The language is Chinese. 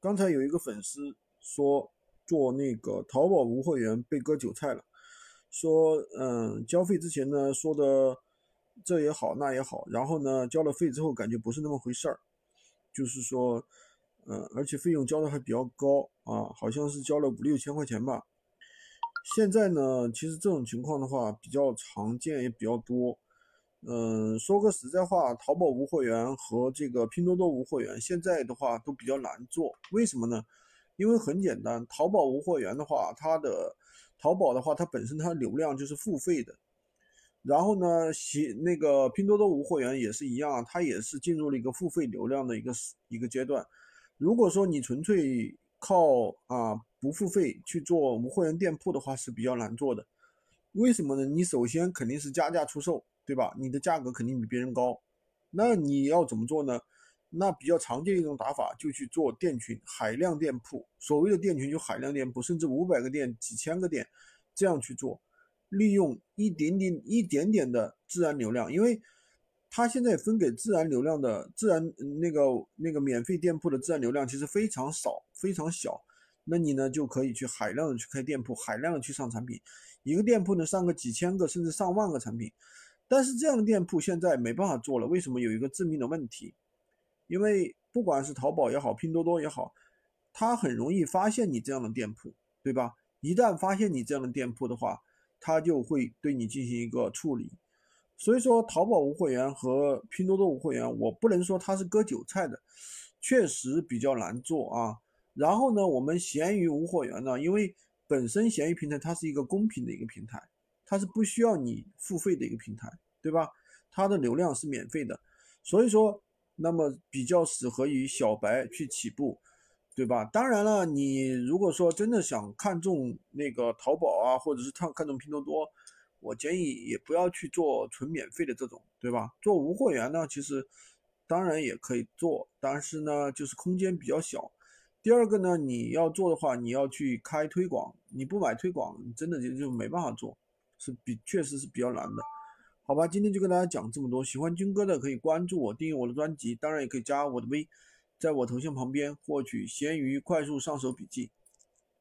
刚才有一个粉丝说做那个淘宝无货源被割韭菜了，说嗯交费之前呢说的这也好那也好，然后呢交了费之后感觉不是那么回事儿，就是说嗯而且费用交的还比较高啊，好像是交了五六千块钱吧。现在呢其实这种情况的话比较常见也比较多。嗯，说个实在话，淘宝无货源和这个拼多多无货源，现在的话都比较难做。为什么呢？因为很简单，淘宝无货源的话，它的淘宝的话，它本身它流量就是付费的。然后呢，其那个拼多多无货源也是一样，它也是进入了一个付费流量的一个一个阶段。如果说你纯粹靠啊不付费去做无货源店铺的话，是比较难做的。为什么呢？你首先肯定是加价出售。对吧？你的价格肯定比别人高，那你要怎么做呢？那比较常见的一种打法就去做店群、海量店铺。所谓的店群就海量店铺，甚至五百个店、几千个店这样去做，利用一点点、一点点的自然流量，因为它现在分给自然流量的自然那个那个免费店铺的自然流量其实非常少、非常小。那你呢就可以去海量的去开店铺，海量的去上产品，一个店铺能上个几千个甚至上万个产品。但是这样的店铺现在没办法做了，为什么？有一个致命的问题，因为不管是淘宝也好，拼多多也好，它很容易发现你这样的店铺，对吧？一旦发现你这样的店铺的话，它就会对你进行一个处理。所以说，淘宝无货源和拼多多无货源，我不能说它是割韭菜的，确实比较难做啊。然后呢，我们闲鱼无货源呢，因为本身闲鱼平台它是一个公平的一个平台。它是不需要你付费的一个平台，对吧？它的流量是免费的，所以说，那么比较适合于小白去起步，对吧？当然了，你如果说真的想看中那个淘宝啊，或者是看看中拼多多，我建议也不要去做纯免费的这种，对吧？做无货源呢，其实当然也可以做，但是呢，就是空间比较小。第二个呢，你要做的话，你要去开推广，你不买推广，真的就就没办法做。是比确实是比较难的，好吧，今天就跟大家讲这么多。喜欢军哥的可以关注我，订阅我的专辑，当然也可以加我的微，在我头像旁边获取闲鱼快速上手笔记。